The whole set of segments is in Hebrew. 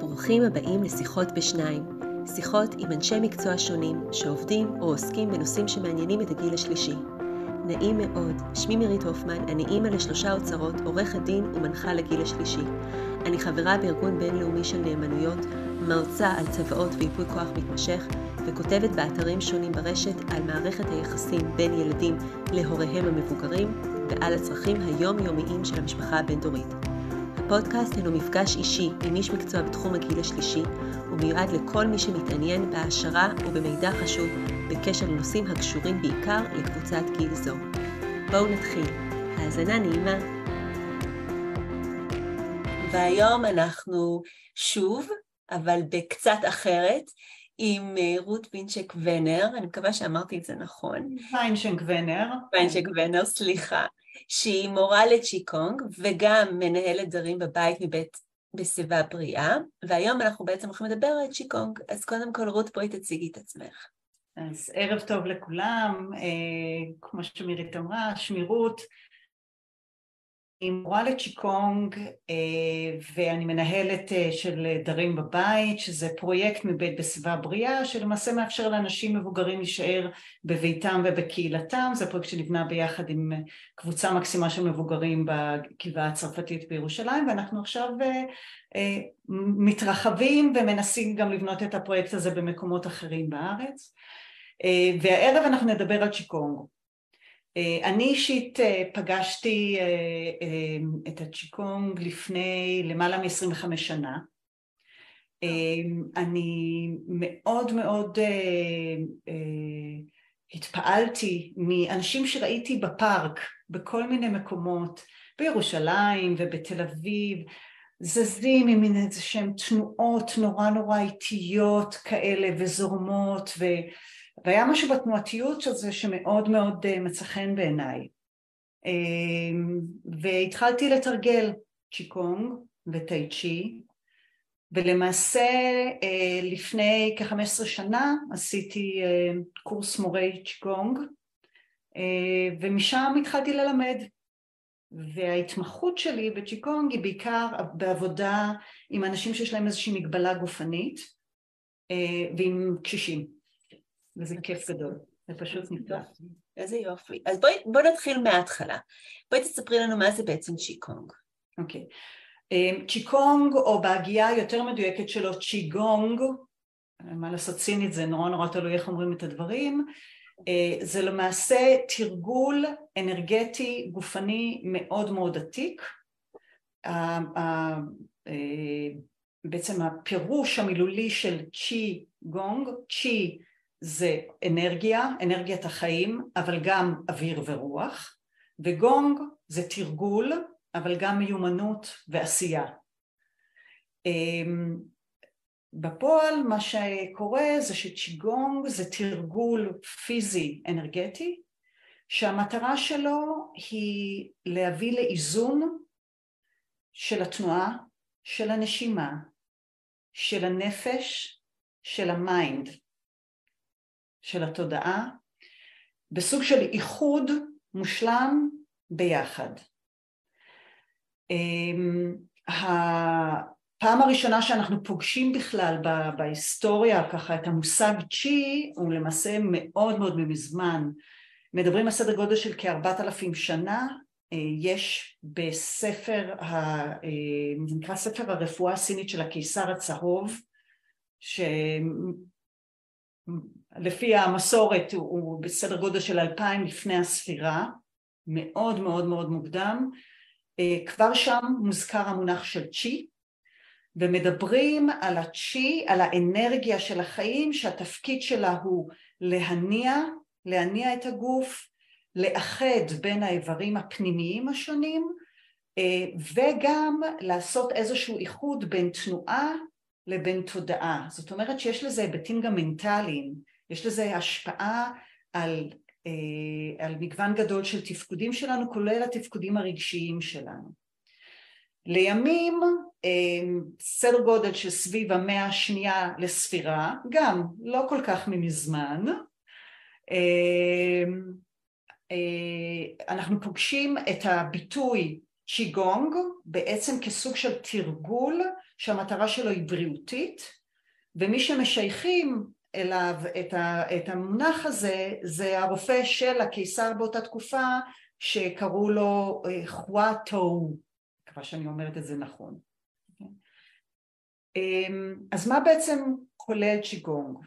ברוכים הבאים לשיחות בשניים, שיחות עם אנשי מקצוע שונים שעובדים או עוסקים בנושאים שמעניינים את הגיל השלישי. נעים מאוד, שמי מירית הופמן, אני אימא לשלושה אוצרות, עורכת דין ומנחה לגיל השלישי. אני חברה בארגון בינלאומי של נאמנויות, מרצה על צוואות וייפוי כוח מתמשך, וכותבת באתרים שונים ברשת על מערכת היחסים בין ילדים להוריהם המבוגרים ועל הצרכים היומיומיים של המשפחה הבין-דורית. הפודקאסט הינו מפגש אישי עם איש מקצוע בתחום הגיל השלישי, ומיועד לכל מי שמתעניין בהעשרה ובמידע חשוב בקשר לנושאים הקשורים בעיקר לקבוצת גיל זו. בואו נתחיל. האזנה נעימה. והיום אנחנו שוב, אבל בקצת אחרת, עם אה, רות פינצ'ק ונר, אני מקווה שאמרתי את זה נכון. פיינשק ונר. פיינצ'ק ונר, סליחה. שהיא מורה לצ'יקונג וגם מנהלת דברים בבית מבית בסביבה בריאה, והיום אנחנו בעצם הולכים לדבר על צ'יקונג, אז קודם כל רות בואי תציגי את עצמך. אז ערב טוב לכולם, אה, כמו שמירית אמרה, שמירות, אני מורה לצ'יקונג אה, ואני מנהלת אה, של דרים בבית, שזה פרויקט מבית בסביבה בריאה, שלמעשה מאפשר לאנשים מבוגרים להישאר בביתם ובקהילתם, זה פרויקט שנבנה ביחד עם קבוצה מקסימה של מבוגרים בגבעה הצרפתית בירושלים, ואנחנו עכשיו אה, מתרחבים ומנסים גם לבנות את הפרויקט הזה במקומות אחרים בארץ. והערב אנחנו נדבר על צ'יקונג. אה, אני אישית אה, פגשתי אה, את הצ'יקונג לפני למעלה מ-25 שנה. אני מאוד מאוד התפעלתי מאנשים שראיתי בפארק, בכל מיני מקומות, בירושלים ובתל אביב, זזים עם מין איזה שהם תנועות נורא נורא איטיות כאלה וזורמות ו... והיה משהו בתנועתיות של זה שמאוד מאוד אה, מצא חן בעיניי. אמ, והתחלתי לתרגל צ'יקונג וטאי צ'י, ולמעשה אה, לפני כ-15 שנה עשיתי אה, קורס מורי צ'יקונג, ומשם התחלתי ללמד. וההתמחות שלי בצ'יקונג היא בעיקר בעבודה עם אנשים שיש להם איזושהי מגבלה גופנית ועם קשישים. וזה כיף גדול, זה פשוט נפלא. איזה יופי. אז בואי בוא נתחיל מההתחלה. בואי תספרי לנו מה זה בעצם צ'יקונג. אוקיי. אמ, צ'יקונג, או בהגייה היותר מדויקת שלו, צ'יגונג, מה לעשות סינית זה נורא נורא תלוי איך אומרים את הדברים, אה, זה למעשה תרגול אנרגטי גופני מאוד מאוד עתיק. אה, בעצם הפירוש המילולי של צ'י גונג, צ'י זה אנרגיה, אנרגיית החיים, אבל גם אוויר ורוח, וגונג זה תרגול, אבל גם מיומנות ועשייה. אמ, בפועל מה שקורה זה שצ'יגונג זה תרגול פיזי אנרגטי שהמטרה שלו היא להביא לאיזון של התנועה, של הנשימה, של הנפש, של ה mind. של התודעה בסוג של איחוד מושלם ביחד. אמ, הפעם הראשונה שאנחנו פוגשים בכלל בהיסטוריה ככה את המושג צ'י הוא למעשה מאוד מאוד מזמן מדברים על סדר גודל של כארבעת אלפים שנה אה, יש בספר, אה, זה נקרא ספר הרפואה הסינית של הקיסר הצהוב לפי המסורת הוא בסדר גודל של אלפיים לפני הספירה, מאוד מאוד מאוד מוקדם, אה, כבר שם מוזכר המונח של צ'י, ומדברים על הצ'י, על האנרגיה של החיים שהתפקיד שלה הוא להניע, להניע את הגוף, לאחד בין האיברים הפנימיים השונים אה, וגם לעשות איזשהו איחוד בין תנועה לבין תודעה. זאת אומרת שיש לזה היבטים גם מנטליים יש לזה השפעה על, אה, על מגוון גדול של תפקודים שלנו, כולל התפקודים הרגשיים שלנו. לימים אה, סדר גודל של סביב המאה השנייה לספירה, גם לא כל כך ממזמן, אה, אנחנו פוגשים את הביטוי צ'יגונג בעצם כסוג של תרגול שהמטרה שלו היא בריאותית ומי שמשייכים אליו את, ה, את המונח הזה זה הרופא של הקיסר באותה תקופה שקראו לו אה, חווה טו, מקווה שאני אומרת את זה נכון. אמ, אז מה בעצם כולל צ'יגונג?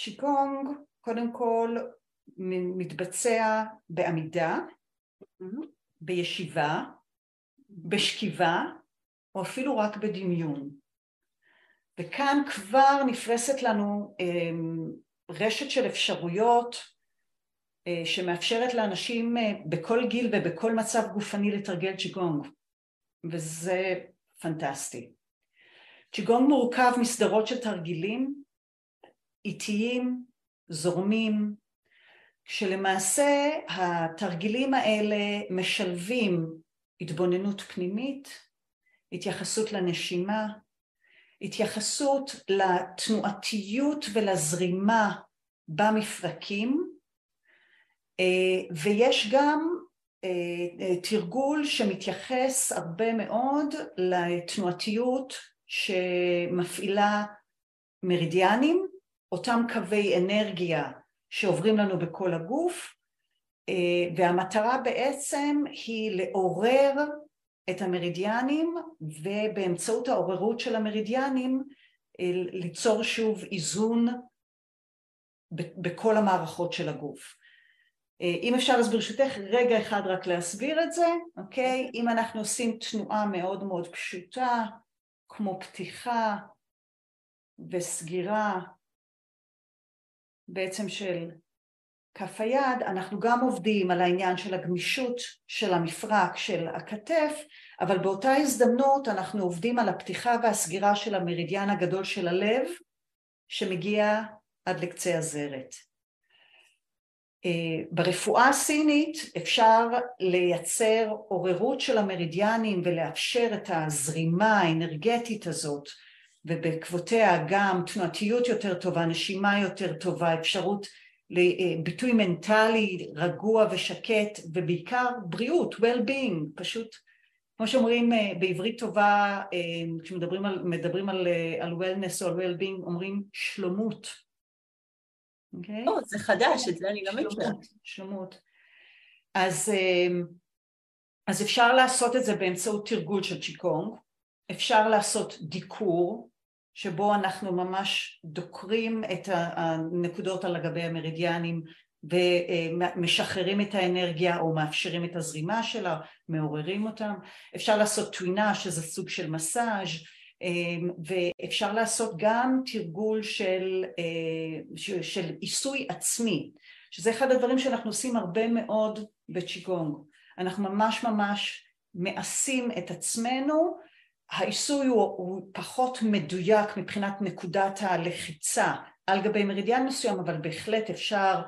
צ'יגונג קודם כל מתבצע בעמידה, בישיבה, בשכיבה או אפילו רק בדמיון. וכאן כבר נפרסת לנו אמ, רשת של אפשרויות אה, שמאפשרת לאנשים אה, בכל גיל ובכל מצב גופני לתרגל צ'יגונג וזה פנטסטי. צ'יגונג מורכב מסדרות של תרגילים איטיים, זורמים, שלמעשה התרגילים האלה משלבים התבוננות פנימית, התייחסות לנשימה, התייחסות לתנועתיות ולזרימה במפרקים אה, ויש גם אה, אה, תרגול שמתייחס הרבה מאוד לתנועתיות שמפעילה מרידיאנים, אותם קווי אנרגיה שעוברים לנו בכל הגוף והמטרה בעצם היא לעורר את המרידיאנים ובאמצעות העוררות של המרידיאנים ליצור שוב איזון בכל המערכות של הגוף. אם אפשר אז ברשותך רגע אחד רק להסביר את זה, אוקיי? אם אנחנו עושים תנועה מאוד מאוד פשוטה כמו פתיחה וסגירה בעצם של כף היד, אנחנו גם עובדים על העניין של הגמישות של המפרק של הכתף, אבל באותה הזדמנות אנחנו עובדים על הפתיחה והסגירה של המרידיאן הגדול של הלב, שמגיע עד לקצה הזרת. אה, ברפואה הסינית אפשר לייצר עוררות של המרידיאנים ולאפשר את הזרימה האנרגטית הזאת ובעקבותיה גם תנועתיות יותר טובה, נשימה יותר טובה, אפשרות לביטוי מנטלי רגוע ושקט ובעיקר בריאות, well-being, פשוט כמו שאומרים אה, בעברית טובה אה, כשמדברים על, על, אה, על wellness או על well-being אומרים שלומות. Okay? אוקיי? Oh, זה חדש, את זה אני לא מכירה. שלומות. אז, אז אפשר לעשות את זה באמצעות תרגול של צ'יקונג, אפשר לעשות דיקור שבו אנחנו ממש דוקרים את הנקודות על גבי המרידיאנים ומשחררים את האנרגיה או מאפשרים את הזרימה שלה, מעוררים אותם. אפשר לעשות טווינה שזה סוג של מסאז' ואפשר לעשות גם תרגול של, של עיסוי עצמי, שזה אחד הדברים שאנחנו עושים הרבה מאוד בצ'יגונג. אנחנו ממש ממש מעשים את עצמנו העיסוי הוא, הוא פחות מדויק מבחינת נקודת הלחיצה על גבי מרידיאן מסוים, אבל בהחלט אפשר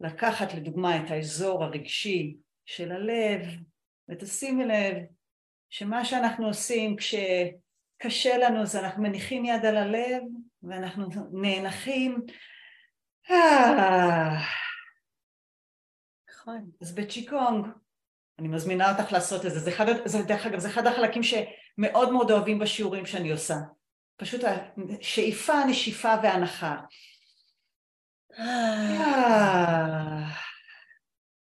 לקחת לדוגמה את האזור הרגשי של הלב, ותשימי לב שמה שאנחנו עושים כשקשה לנו זה אנחנו מניחים יד על הלב ואנחנו נאנחים. אה. נכון. אז בצ'יקונג אני מזמינה אותך לעשות את זה, זה, אחד, זה דרך אגב, זה אחד החלקים שמאוד מאוד אוהבים בשיעורים שאני עושה, פשוט שאיפה, נשיפה והנחה.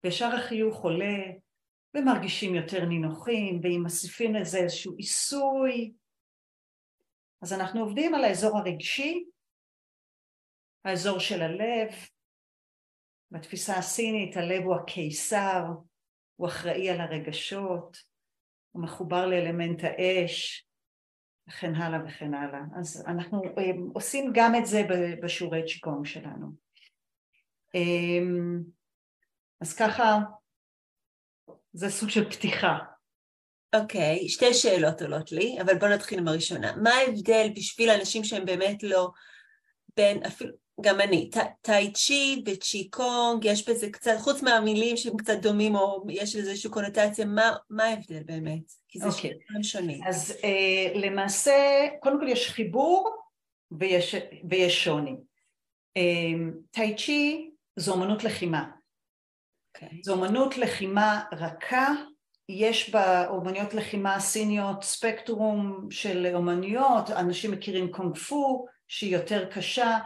וישר החיוך עולה, ומרגישים יותר נינוחים, ואם מוסיפים לזה איזשהו עיסוי, אז אנחנו עובדים על האזור הרגשי, האזור של הלב, בתפיסה הסינית הלב הוא הקיסר, הוא אחראי על הרגשות, הוא מחובר לאלמנט האש, וכן הלאה וכן הלאה. אז אנחנו אה, עושים גם את זה בשיעורי צ'יקונג שלנו. אמ, אז ככה, זה סוג של פתיחה. אוקיי, okay, שתי שאלות עולות לי, אבל בואו נתחיל עם הראשונה. מה ההבדל בשביל אנשים שהם באמת לא בין, אפילו, גם אני, טאי צ'י וצ'י קונג, יש בזה קצת, חוץ מהמילים שהם קצת דומים או יש לזה איזושהי קונוטציה, מה, מה ההבדל באמת? כי זה okay. אוקיי. שני שונים. אז uh, למעשה, קודם כל יש חיבור ויש, ויש שוני. Uh, טאי צ'י זו אמנות לחימה. Okay. אוקיי. זו אמנות לחימה רכה, יש באומנויות לחימה סיניות ספקטרום של אומנויות, אנשים מכירים קונג פו שהיא יותר קשה,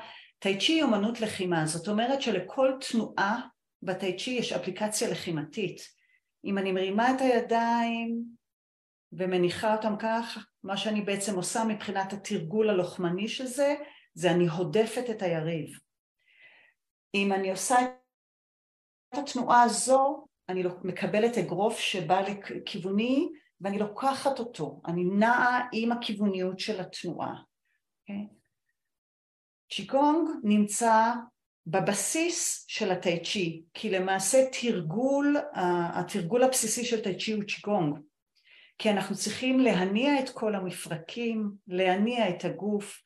טאי צ'י היא אומנות לחימה, זאת אומרת שלכל תנועה בטאי צ'י יש אפליקציה לחימתית. אם אני מרימה את הידיים ומניחה אותם כך, מה שאני בעצם עושה מבחינת התרגול הלוחמני של זה, זה אני הודפת את היריב. אם אני עושה את התנועה הזו, אני מקבלת אגרוף שבא לכיווני ואני לוקחת אותו, אני נעה עם הכיווניות של התנועה. Okay? צ'יקונג נמצא בבסיס של הטאי צ'י, כי למעשה תרגול, התרגול הבסיסי של טאי צ'י הוא צ'יקונג, כי אנחנו צריכים להניע את כל המפרקים, להניע את הגוף,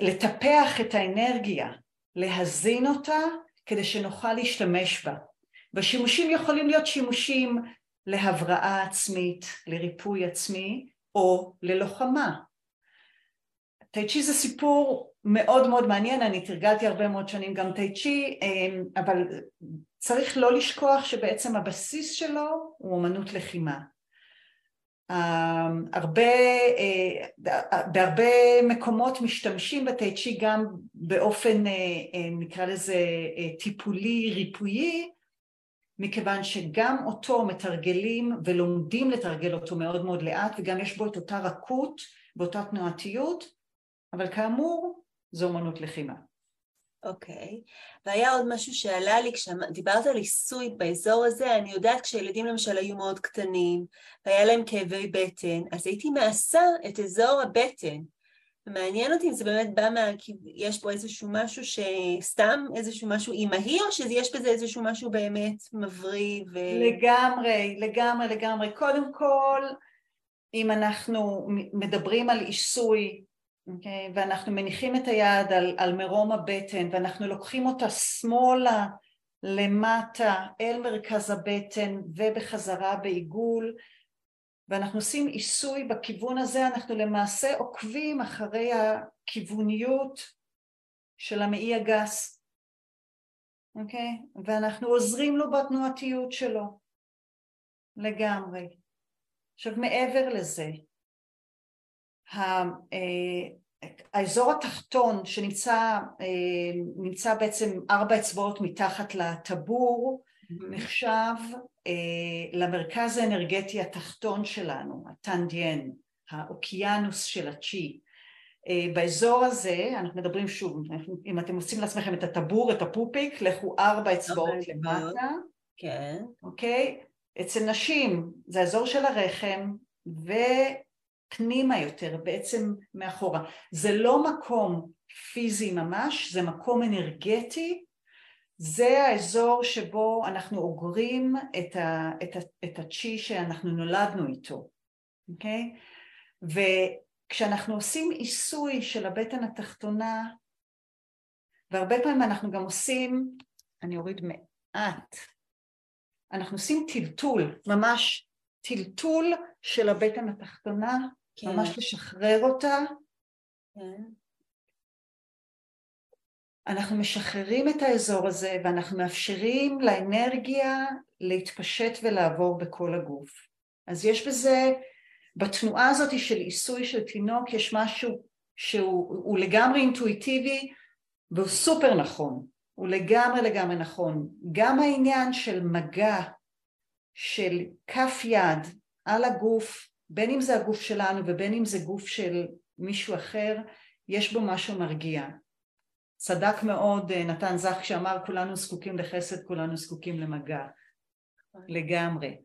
לטפח את האנרגיה, להזין אותה כדי שנוכל להשתמש בה. והשימושים יכולים להיות שימושים להבראה עצמית, לריפוי עצמי או ללוחמה. טאי צ'י זה סיפור מאוד מאוד מעניין, אני תרגלתי הרבה מאוד שנים גם טאי צ'י, אמ, אבל צריך לא לשכוח שבעצם הבסיס שלו הוא אומנות לחימה. אמ, הרבה, אה, בהרבה מקומות משתמשים בטאי צ'י גם באופן אה, אה, נקרא לזה טיפולי ריפויי מכיוון שגם אותו מתרגלים ולומדים לתרגל אותו מאוד מאוד לאט וגם יש בו את אותה רכות ואותה תנועתיות אבל כאמור זו אמנות לחימה. אוקיי, okay. והיה עוד משהו שעלה לי כשדיברת על עיסוי באזור הזה, אני יודעת כשילדים למשל היו מאוד קטנים והיה להם כאבי בטן, אז הייתי מעשה את אזור הבטן. מעניין אותי אם זה באמת בא מה... יש פה איזשהו משהו שסתם איזשהו משהו אימהי, או שיש בזה איזשהו משהו באמת מבריא ו... לגמרי, לגמרי, לגמרי. קודם כל, אם אנחנו מדברים על עיסוי okay, אוקיי? ואנחנו מניחים את היד על, על מרום הבטן ואנחנו לוקחים אותה שמאלה למטה אל מרכז הבטן ובחזרה בעיגול ואנחנו עושים עיסוי בכיוון הזה, אנחנו למעשה עוקבים אחרי הכיווניות של המעי הגס, אוקיי? ואנחנו עוזרים לו בתנועתיות שלו לגמרי. עכשיו מעבר לזה, האזור התחתון שנמצא אה, בעצם ארבע אצבעות מתחת לטבור mm-hmm. נחשב אה, למרכז האנרגטי התחתון שלנו, הטנדיאן, האוקיינוס של הצ'י. באזור הזה, אנחנו מדברים שוב, אם אתם עושים לעצמכם את הטבור, את הפופיק, לכו ארבע אצבעות למטה. כן. אוקיי? אצל נשים זה האזור של הרחם, ו... פנימה יותר, בעצם מאחורה. זה לא מקום פיזי ממש, זה מקום אנרגטי, זה האזור שבו אנחנו אוגרים את, ה, את, ה, את הצ'י שאנחנו נולדנו איתו, אוקיי? וכשאנחנו עושים עיסוי של הבטן התחתונה, והרבה פעמים אנחנו גם עושים, אני אוריד מעט, אנחנו עושים טלטול, ממש טלטול של הבטן התחתונה כן. ממש לשחרר אותה. כן. אנחנו משחררים את האזור הזה ואנחנו מאפשרים לאנרגיה להתפשט ולעבור בכל הגוף. אז יש בזה, בתנועה הזאת של עיסוי של תינוק יש משהו שהוא לגמרי אינטואיטיבי והוא סופר נכון, הוא לגמרי לגמרי נכון. גם העניין של מגע של כף יד על הגוף בין אם זה הגוף שלנו ובין אם זה גוף של מישהו אחר, יש בו משהו מרגיע. צדק מאוד אה, נתן זך כשאמר כולנו זקוקים לחסד, כולנו זקוקים למגע. לגמרי.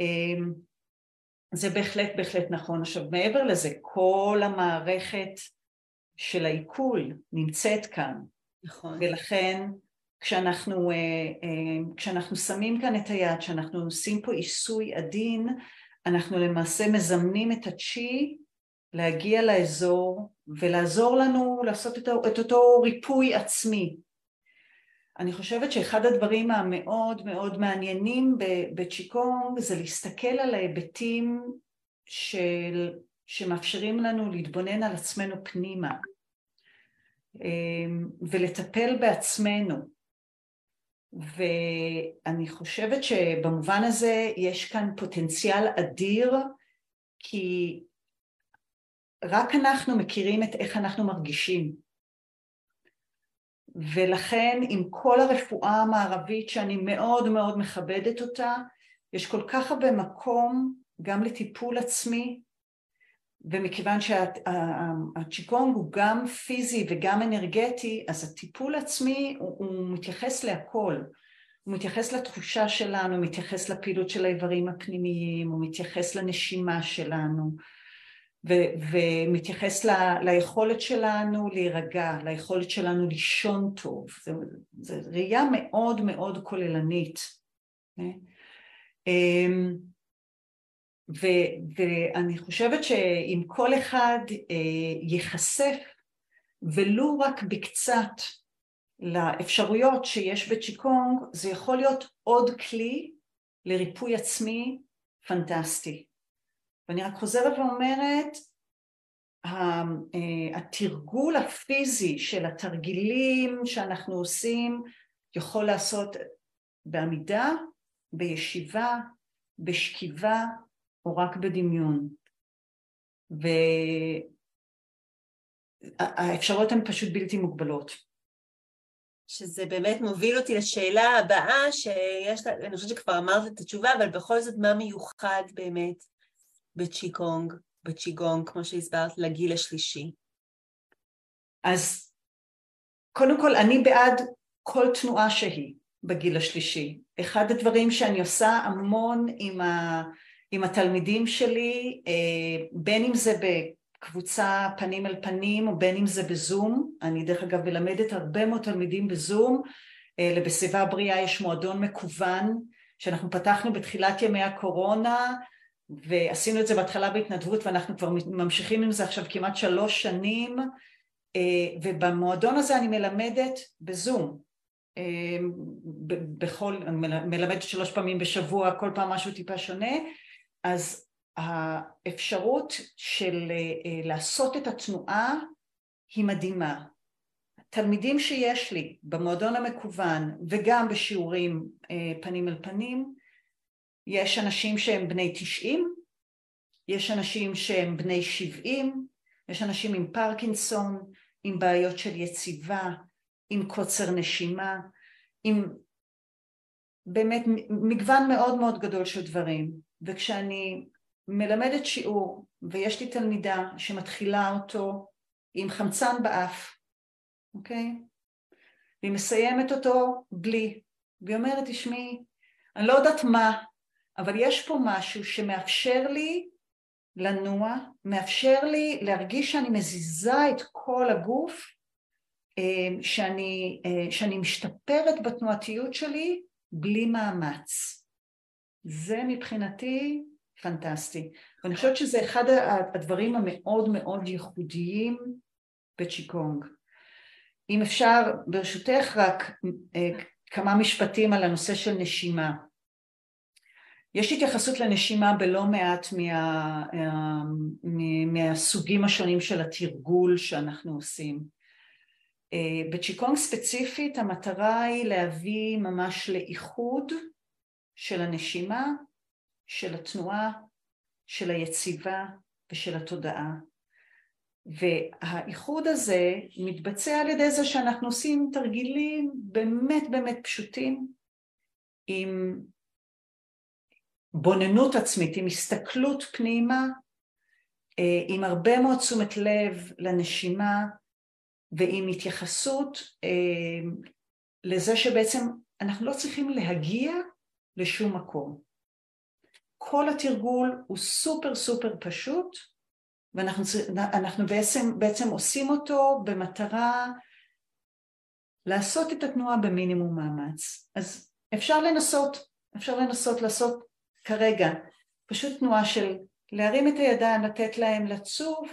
אמ, זה בהחלט בהחלט נכון. עכשיו מעבר לזה, כל המערכת של העיכול נמצאת כאן. נכון. ולכן כשאנחנו, אה, אה, כשאנחנו שמים כאן את היד, כשאנחנו עושים פה עיסוי עדין, אנחנו למעשה מזמנים את הצ'י להגיע לאזור ולעזור לנו לעשות את אותו ריפוי עצמי. אני חושבת שאחד הדברים המאוד מאוד מעניינים בצ'יקונג זה להסתכל על ההיבטים של, שמאפשרים לנו להתבונן על עצמנו פנימה אמ, ולטפל בעצמנו. ואני חושבת שבמובן הזה יש כאן פוטנציאל אדיר כי רק אנחנו מכירים את איך אנחנו מרגישים. ולכן עם כל הרפואה המערבית שאני מאוד מאוד מכבדת אותה יש כל כך הרבה מקום גם לטיפול עצמי ומכיוון שהצ'יקונג הוא גם פיזי וגם אנרגטי אז הטיפול עצמי הוא, הוא מתייחס להכל הוא מתייחס לתחושה שלנו, הוא מתייחס לפעילות של האיברים הפנימיים, הוא מתייחס לנשימה שלנו ו- ומתייחס ל- ליכולת שלנו להירגע, ליכולת שלנו לישון טוב, זו ראייה מאוד מאוד כוללנית. Okay? אה? ו- ואני חושבת שאם כל אחד אה, ייחשף ולו רק בקצת לאפשרויות שיש בצ'יקונג, זה יכול להיות עוד כלי לריפוי עצמי פנטסטי. ואני רק חוזרת ואומרת, אה, התרגול הפיזי של התרגילים שאנחנו עושים יכול לעשות בעמידה, בישיבה, בשכיבה או רק בדמיון. והאפשרויות הן פשוט בלתי מוגבלות. שזה באמת מוביל אותי לשאלה הבאה, שיש לה, אני חושבת שכבר אמרת את התשובה, אבל בכל זאת מה מיוחד באמת בצ'יקונג, בצ'יגונג, כמו שהסברת, לגיל השלישי? אז קודם כל, אני בעד כל תנועה שהיא בגיל השלישי. אחד הדברים שאני עושה המון עם, ה, עם התלמידים שלי, אה, בין אם זה בקבוצה פנים אל פנים או בין אם זה בזום, אני דרך אגב מלמדת הרבה מאוד תלמידים בזום, אה, לבסביבה בריאה יש מועדון מקוון שאנחנו פתחנו בתחילת ימי הקורונה ועשינו את זה בהתחלה בהתנדבות ואנחנו כבר ממשיכים עם זה עכשיו כמעט שלוש שנים. אה, ובמועדון הזה אני מלמדת בזום. בכל, אני מלמדת שלוש פעמים בשבוע, כל פעם משהו טיפה שונה, אז האפשרות של אה, לעשות את התנועה היא מדהימה. תלמידים שיש לי במועדון המקוון וגם בשיעורים אה, פנים אל פנים, יש אנשים שהם בני תשעים, יש אנשים שהם בני שבעים, יש אנשים עם פרקינסון, עם בעיות של יציבה, עם קוצר נשימה, עם באמת מגוון מאוד מאוד גדול של דברים וכשאני מלמדת שיעור ויש לי תלמידה שמתחילה אותו עם חמצן באף, אוקיי? והיא מסיימת אותו בלי, והיא אומרת תשמעי, אני לא יודעת מה, אבל יש פה משהו שמאפשר לי לנוע, מאפשר לי להרגיש שאני מזיזה את כל הגוף אה, שאני, אה, שאני משתפרת בתנועתיות שלי בלי מאמץ. זה מבחינתי פנטסטי. ואני חושבת שזה אחד הדברים המאוד מאוד ייחודיים בצ'יקונג. אם אפשר, ברשותך רק אה, כמה משפטים על הנושא של נשימה. יש התייחסות לנשימה בלא מעט מה, מהסוגים השונים של התרגול שאנחנו עושים. אה, בצ'יקונג ספציפית המטרה היא להביא ממש לאיחוד של הנשימה, של התנועה, של היציבה ושל התודעה. והאיחוד הזה מתבצע על ידי זה שאנחנו עושים תרגילים באמת באמת פשוטים עם בוננות עצמית, עם הסתכלות פנימה, אה, עם הרבה מאוד תשומת לב לנשימה, ועם התייחסות אה, לזה שבעצם אנחנו לא צריכים להגיע לשום מקום. כל התרגול הוא סופר סופר פשוט ואנחנו בעצם, בעצם עושים אותו במטרה לעשות את התנועה במינימום מאמץ. אז אפשר לנסות, אפשר לנסות לעשות כרגע פשוט תנועה של להרים את הידיים, לתת להם לצוף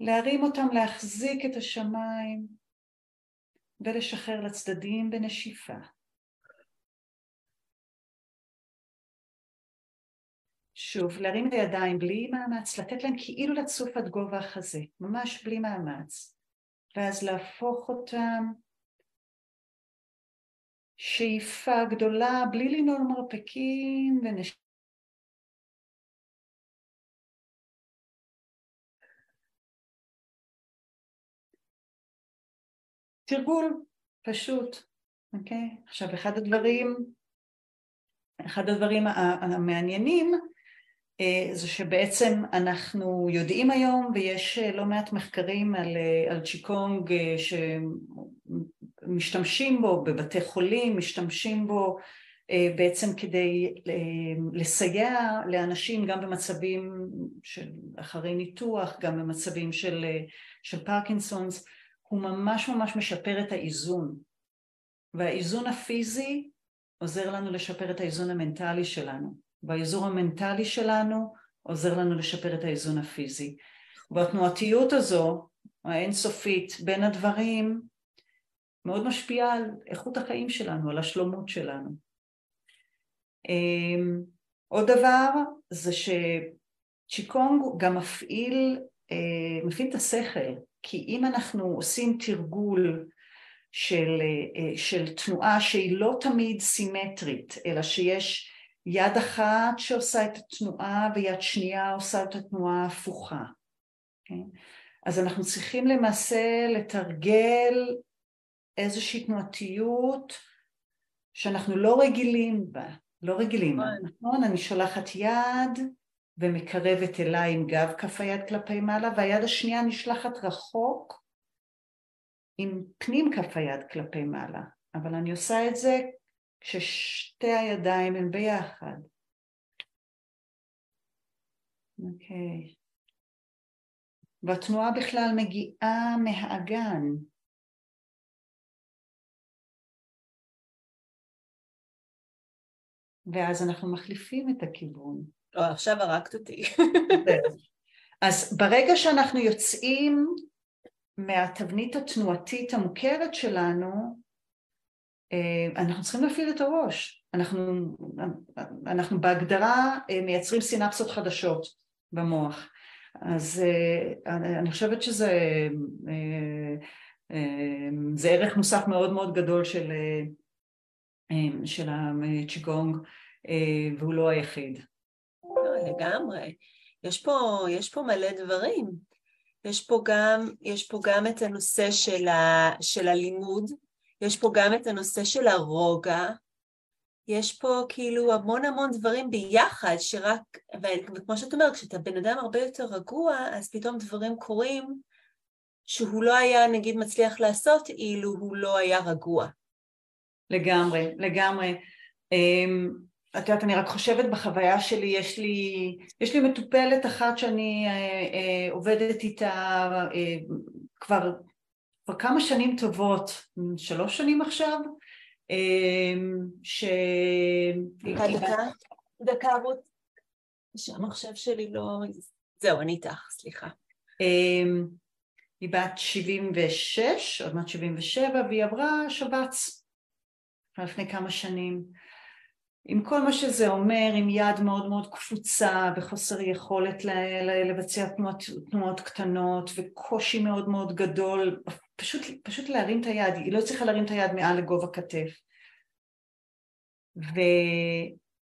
להרים אותם, להחזיק את השמיים ולשחרר לצדדים בנשיפה. שוב, להרים את הידיים בלי מאמץ, לתת להם כאילו לצוף עד גובה החזה, ממש בלי מאמץ, ואז להפוך אותם שאיפה גדולה בלי לנעול מרפקים ונש... תרגול פשוט, אוקיי? עכשיו אחד הדברים, אחד הדברים המעניינים זה שבעצם אנחנו יודעים היום ויש אה, לא מעט מחקרים על, אה, על צ'יקונג שמשתמשים בו בבתי חולים, משתמשים בו בעצם כדי לסייע לאנשים גם במצבים של אחרי ניתוח, גם במצבים של, של פרקינסונס, הוא ממש ממש משפר את האיזון. והאיזון הפיזי עוזר לנו לשפר את האיזון המנטלי שלנו והאיזון המנטלי שלנו עוזר לנו לשפר את האיזון הפיזי והתנועתיות הזו האינסופית בין הדברים מאוד משפיעה על איכות החיים שלנו, על השלומות שלנו. אמ, עוד דבר זה שצ'יקונג גם מפעיל, אה, מפעיל את השכל כי אם אנחנו עושים תרגול של, אה, של תנועה שהיא לא תמיד סימטרית, אלא שיש יד אחת שעושה את התנועה ויד שנייה עושה את התנועה ההפוכה. כן? אז אנחנו צריכים למעשה לתרגל איזושהי תנועתיות שאנחנו לא רגילים בה, לא רגילים בה, נכון? נכון? אני שולחת יד ומקרבת אליי עם גב כף היד כלפי מעלה והיד השנייה נשלחת רחוק עם פנים כף היד כלפי מעלה אבל אני עושה את זה כששתי הידיים הן ביחד אוקיי okay. והתנועה בכלל מגיעה מהאגן ואז אנחנו מחליפים את הכיוון לא, עכשיו הרגת אותי. אז ברגע שאנחנו יוצאים מהתבנית התנועתית המוכרת שלנו, אנחנו צריכים להפעיל את הראש. אנחנו, אנחנו בהגדרה אה, מייצרים סינפסות חדשות במוח. אז אה, אני חושבת שזה זה ערך מוסף מאוד מאוד גדול של, של הצ'יגונג והוא לא היחיד. לגמרי. יש פה, יש פה מלא דברים. יש פה גם, יש פה גם את הנושא של, ה, של הלימוד, יש פה גם את הנושא של הרוגע, יש פה כאילו המון המון דברים ביחד, שרק, וכמו שאת אומרת, כשאתה בן אדם הרבה יותר רגוע, אז פתאום דברים קורים שהוא לא היה נגיד מצליח לעשות אילו הוא לא היה רגוע. לגמרי, לגמרי. אמ, את יודעת, אני רק חושבת בחוויה שלי, יש לי, יש לי מטופלת אחת שאני אה, אה, עובדת איתה אה, כבר, כבר כמה שנים טובות, שלוש שנים עכשיו, אה, ש... דקה, דקה, דקה רות, שהמחשב שלי לא... זהו, אני איתך, סליחה. אה, היא בת 76, עוד מעט 77, והיא עברה שבץ לפני כמה שנים. עם כל מה שזה אומר, עם יד מאוד מאוד קפוצה וחוסר יכולת לבצע תנועות, תנועות קטנות וקושי מאוד מאוד גדול, פשוט, פשוט להרים את היד, היא לא צריכה להרים את היד מעל לגובה כתף.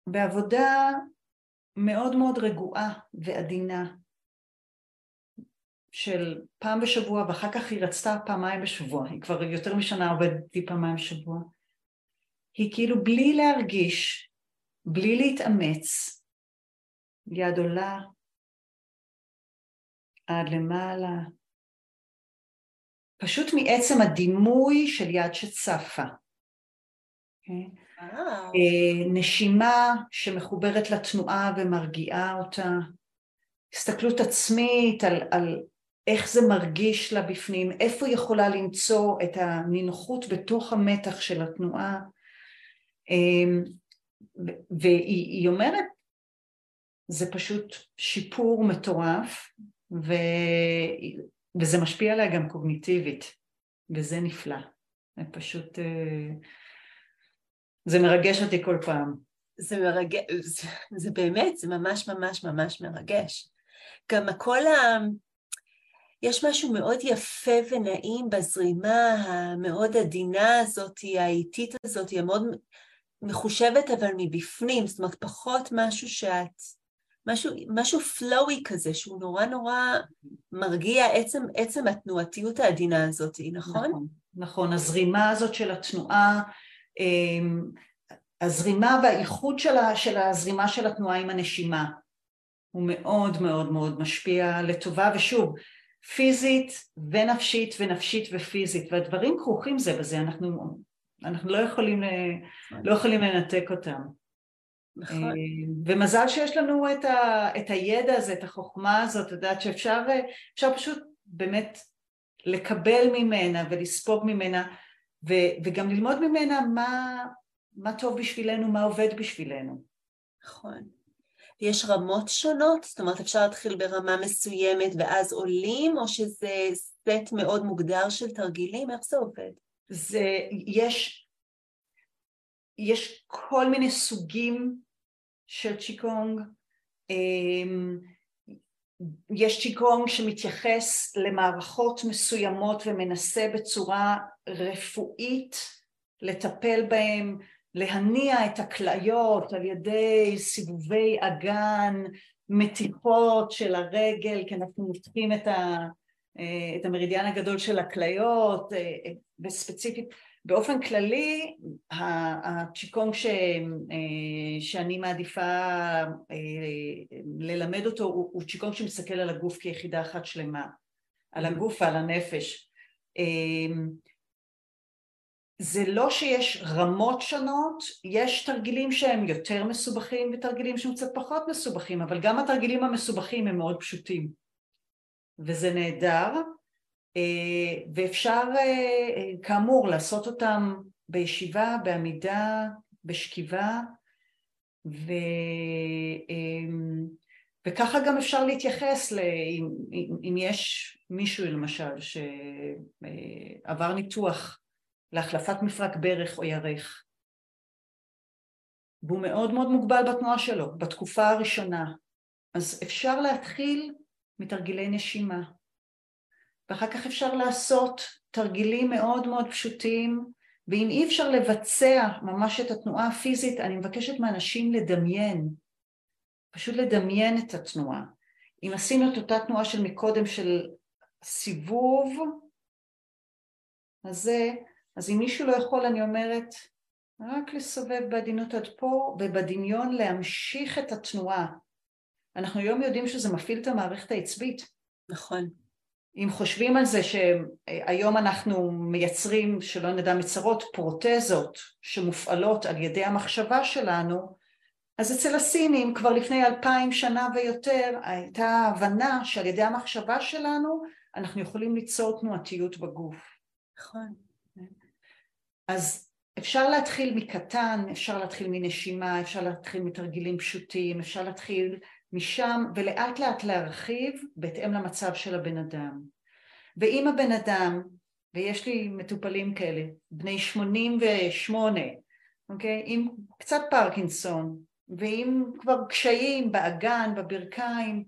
ובעבודה מאוד מאוד רגועה ועדינה של פעם בשבוע ואחר כך היא רצתה פעמיים בשבוע, היא כבר יותר משנה עובדת פעמיים בשבוע היא כאילו בלי להרגיש, בלי להתאמץ, יד עולה עד למעלה, פשוט מעצם הדימוי של יד שצפה. Okay. אוקיי? אה, נשימה שמחוברת לתנועה ומרגיעה אותה, הסתכלות עצמית על, על איך זה מרגיש לה בפנים, איפה היא יכולה למצוא את הנינוחות בתוך המתח של התנועה, אמ, והיא אומרת, זה פשוט שיפור מטורף. וזה משפיע עליה גם קוגניטיבית, וזה נפלא. זה פשוט... אה, זה מרגש אותי כל פעם. זה מרגש, זה, זה באמת, זה ממש ממש ממש מרגש. גם כל ה... יש משהו מאוד יפה ונעים בזרימה המאוד עדינה הזאת, האיטית הזאת, המאוד מחושבת אבל מבפנים, זאת אומרת פחות משהו שאת, משהו, משהו פלואי כזה שהוא נורא נורא מרגיע עצם, עצם התנועתיות העדינה הזאת, נכון? נכון, נכון, הזרימה הזאת של התנועה, אמ, הזרימה והאיכות של, של הזרימה של התנועה עם הנשימה הוא מאוד מאוד מאוד משפיע לטובה ושוב פיזית ונפשית ונפשית ופיזית והדברים כרוכים זה בזה אנחנו, אנחנו לא, יכולים. לא יכולים לנתק אותם נכון. אה, ומזל שיש לנו את, ה, את הידע הזה, את החוכמה הזאת, את יודעת שאפשר פשוט באמת לקבל ממנה ולספוג ממנה ו, וגם ללמוד ממנה מה, מה טוב בשבילנו, מה עובד בשבילנו. נכון. יש רמות שונות? זאת אומרת, אפשר להתחיל ברמה מסוימת ואז עולים, או שזה סט מאוד מוגדר של תרגילים? איך זה עובד? זה, יש, יש כל מיני סוגים של צ'יקונג. אמ, יש צ'יקונג שמתייחס למערכות מסוימות ומנסה בצורה רפואית לטפל בהם, להניע את הכליות על ידי סיבובי אגן, מתיחות של הרגל, כי אנחנו מותחים את, ה, אה, את המרידיאן הגדול של הכליות, אה, וספציפית, באופן כללי הצ'יקונג ש, אה, שאני מעדיפה ללמד אותו הוא, הוא צ'יקונג שמסתכל על הגוף כיחידה אחת שלמה, על הגוף ועל הנפש. זה לא שיש רמות שונות, יש תרגילים שהם יותר מסובכים ותרגילים שהם קצת פחות מסובכים, אבל גם התרגילים המסובכים הם מאוד פשוטים, וזה נהדר, אה, ואפשר אה, כאמור לעשות אותם בישיבה, בעמידה, בשכיבה, ו... אה, וככה גם אפשר להתייחס ל... אם, יש מישהו למשל שעבר ניתוח להחלפת מפרק ברך או ירך. והוא מאוד מאוד מוגבל בתנועה שלו, בתקופה הראשונה. אז אפשר להתחיל מתרגילי נשימה, ואחר כך אפשר לעשות תרגילים מאוד מאוד פשוטים, ואם אי אפשר לבצע ממש את התנועה הפיזית, אני מבקשת מאנשים לדמיין, פשוט לדמיין את התנועה. אם עשינו את אותה תנועה של מקודם של סיבוב, אז אז אם מישהו לא יכול, אני אומרת, רק לסובב בעדינות עד פה, ובדמיון להמשיך את התנועה. אנחנו היום יודעים שזה מפעיל את המערכת העצבית. נכון. אם חושבים על זה שהיום אנחנו מייצרים, שלא נדע מצרות, פרוטזות שמופעלות על ידי המחשבה שלנו, אז אצל הסינים כבר לפני אלפיים שנה ויותר הייתה הבנה שעל ידי המחשבה שלנו אנחנו יכולים ליצור תנועתיות בגוף. נכון. אז אפשר להתחיל מקטן, אפשר להתחיל מנשימה, אפשר להתחיל מתרגילים פשוטים, אפשר להתחיל משם ולאט לאט להרחיב בהתאם למצב של הבן אדם. ואם הבן אדם, ויש לי מטופלים כאלה, בני 88, אוקיי? עם קצת פרקינסון, ועם כבר קשיים באגן, בברכיים,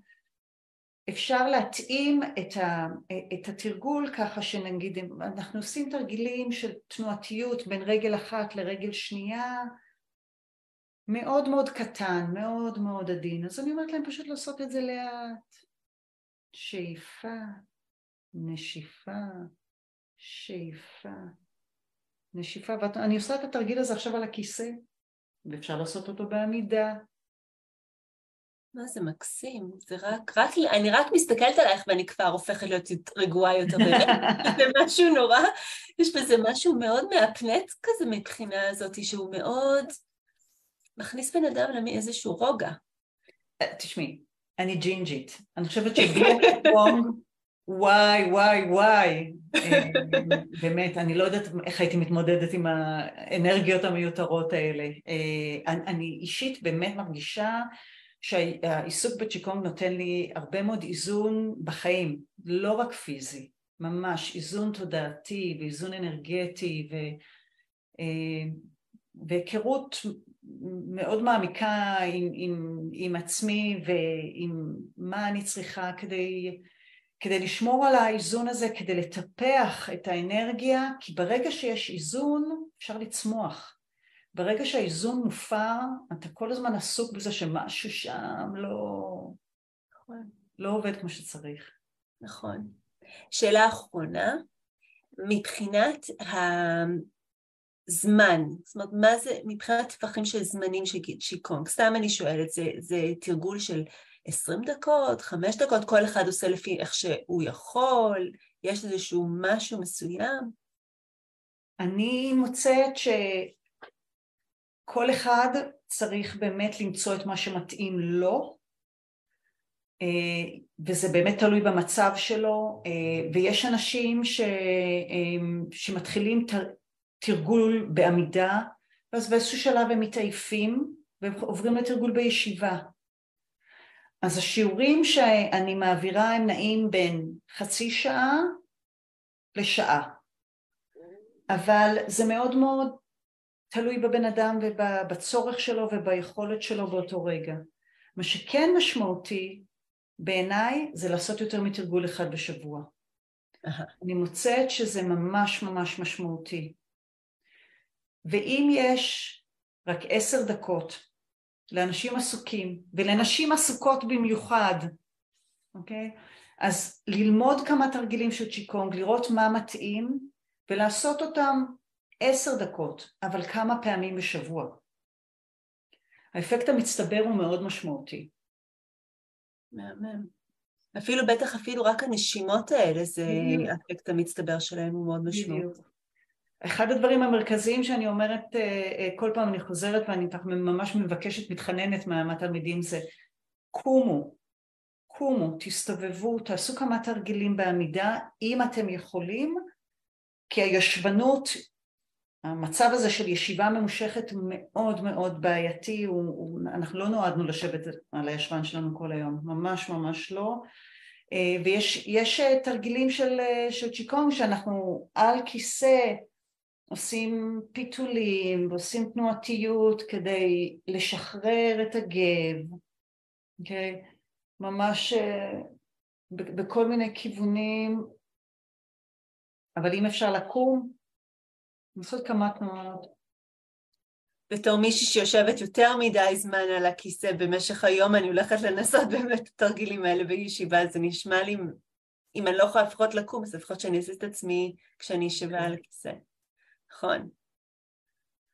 אפשר להתאים את, ה, את התרגול ככה שנגיד אנחנו עושים תרגילים של תנועתיות בין רגל אחת לרגל שנייה מאוד מאוד קטן, מאוד מאוד עדין, אז אני אומרת להם פשוט לעשות את זה לאט, שאיפה, נשיפה, שאיפה, נשיפה, ואני עושה את התרגיל הזה עכשיו על הכיסא, ואפשר לעשות אותו בעמידה, מה זה מקסים, זה רק, רק, אני רק מסתכלת עלייך ואני כבר הופכת להיות רגועה יותר, באמת, זה משהו נורא, יש בזה משהו מאוד מהפנט כזה מבחינה הזאת, שהוא מאוד מכניס בן אדם למי איזשהו רוגע. אה, תשמעי, אני ג'ינג'ית, אני חושבת שבלי הפונג, וואי וואי וואי, אה, באמת, אני לא יודעת איך הייתי מתמודדת עם האנרגיות המיותרות האלה. אה, אני אישית באמת מרגישה שהעיסוק בצ'יקונג נותן לי הרבה מאוד איזון בחיים, לא רק פיזי, ממש איזון תודעתי ואיזון אנרגטי ו... והיכרות מאוד מעמיקה עם, עם, עם עצמי ועם מה אני צריכה כדי, כדי לשמור על האיזון הזה, כדי לטפח את האנרגיה, כי ברגע שיש איזון אפשר לצמוח. ברגע שהאיזון מופר, אתה כל הזמן עסוק בזה שמשהו שם לא, נכון. לא עובד כמו שצריך. נכון. שאלה אחרונה, מבחינת הזמן, זאת אומרת, מה זה, מבחינת טווחים של זמנים של שיקונג, סתם אני שואלת, זה, זה תרגול של עשרים דקות, חמש דקות, כל אחד עושה לפי איך שהוא יכול, יש איזשהו משהו מסוים? אני מוצאת שכל אחד צריך באמת למצוא את מה שמתאים לו, אה, וזה באמת תלוי במצב שלו, אה, ויש אנשים ש... אה, שמתחילים תרגול בעמידה, ואז באיזשהו שלב הם מתעייפים ועוברים לתרגול בישיבה. אז השיעורים שאני מעבירה הם נעים בין חצי שעה לשעה, אבל זה מאוד מאוד תלוי בבן אדם ובצורך שלו וביכולת שלו באותו רגע. מה שכן משמעותי בעיניי זה לעשות יותר מתרגול אחד בשבוע. אני מוצאת שזה ממש ממש משמעותי. ואם יש רק עשר דקות לאנשים עסוקים, ולנשים עסוקות במיוחד, אוקיי? אז ללמוד כמה תרגילים של צ'יקונג, לראות מה מתאים, ולעשות אותם עשר דקות, אבל כמה פעמים בשבוע. האפקט המצטבר הוא מאוד משמעותי. מהמם. אפילו, בטח אפילו רק הנשימות האלה, זה האפקט המצטבר שלהם הוא מאוד משמעותי. אחד הדברים המרכזיים שאני אומרת, אה, אה, כל פעם אני חוזרת ואני ממש מבקשת, מתחננת מהתלמידים זה קומו, קומו, תסתובבו, תעשו כמה תרגילים בעמידה, אם אתם יכולים, כי הישבנות, המצב הזה של ישיבה ממושכת הוא מאוד מאוד בעייתי, הוא, הוא, אנחנו לא נועדנו לשבת על הישבן שלנו כל היום, ממש ממש לא, אה, ויש תרגילים של, של צ'יקונג שאנחנו על כיסא עושים פיתולים ועושים תנועתיות כדי לשחרר את הגב, אוקיי? Okay? ממש אה, בכל מיני כיוונים, אבל אם אפשר לקום, לעשות כמה תנועות. בתור מישהי שיושבת יותר מדי זמן על הכיסא במשך היום, אני הולכת לנסות באמת את התרגילים האלה בישיבה, זה נשמע לי, אם אני לא יכולה לפחות לקום, אז לפחות שאני אעשה את עצמי כשאני יושבה על הכיסא. נכון.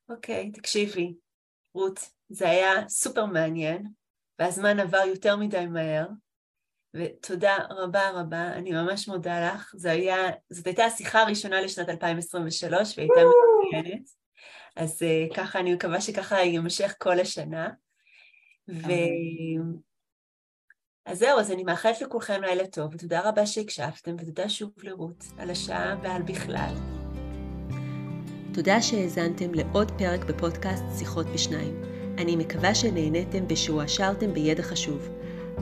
אוקיי, תקשיבי, רות, זה היה סופר מעניין, והזמן עבר יותר מדי מהר, ותודה רבה רבה, אני ממש מודה לך. זו היה, זאת הייתה השיחה הראשונה לשנת 2023, והייתה מעניינת. אז uh, ככה, אני מקווה שככה יימשך כל השנה. ו... אז זהו, אז אני מאחלת לכולכם לילה טוב, ותודה רבה שהקשבתם, ותודה שוב לרות על השעה ועל בכלל. תודה שהאזנתם לעוד פרק בפודקאסט שיחות בשניים. אני מקווה שנהניתם ושהועשרתם בידע חשוב.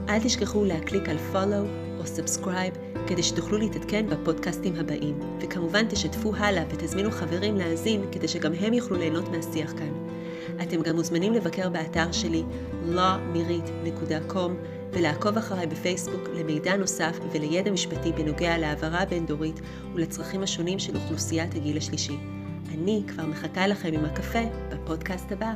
אל תשכחו להקליק על follow או subscribe כדי שתוכלו להתעדכן בפודקאסטים הבאים, וכמובן תשתפו הלאה ותזמינו חברים להאזין כדי שגם הם יוכלו ליהנות מהשיח כאן. אתם גם מוזמנים לבקר באתר שלי lawmirit.com ולעקוב אחריי בפייסבוק למידע נוסף ולידע משפטי בנוגע להעברה הבין-דורית ולצרכים השונים של אוכלוסיית הגיל השלישי. אני כבר מחכה לכם עם הקפה בפודקאסט הבא.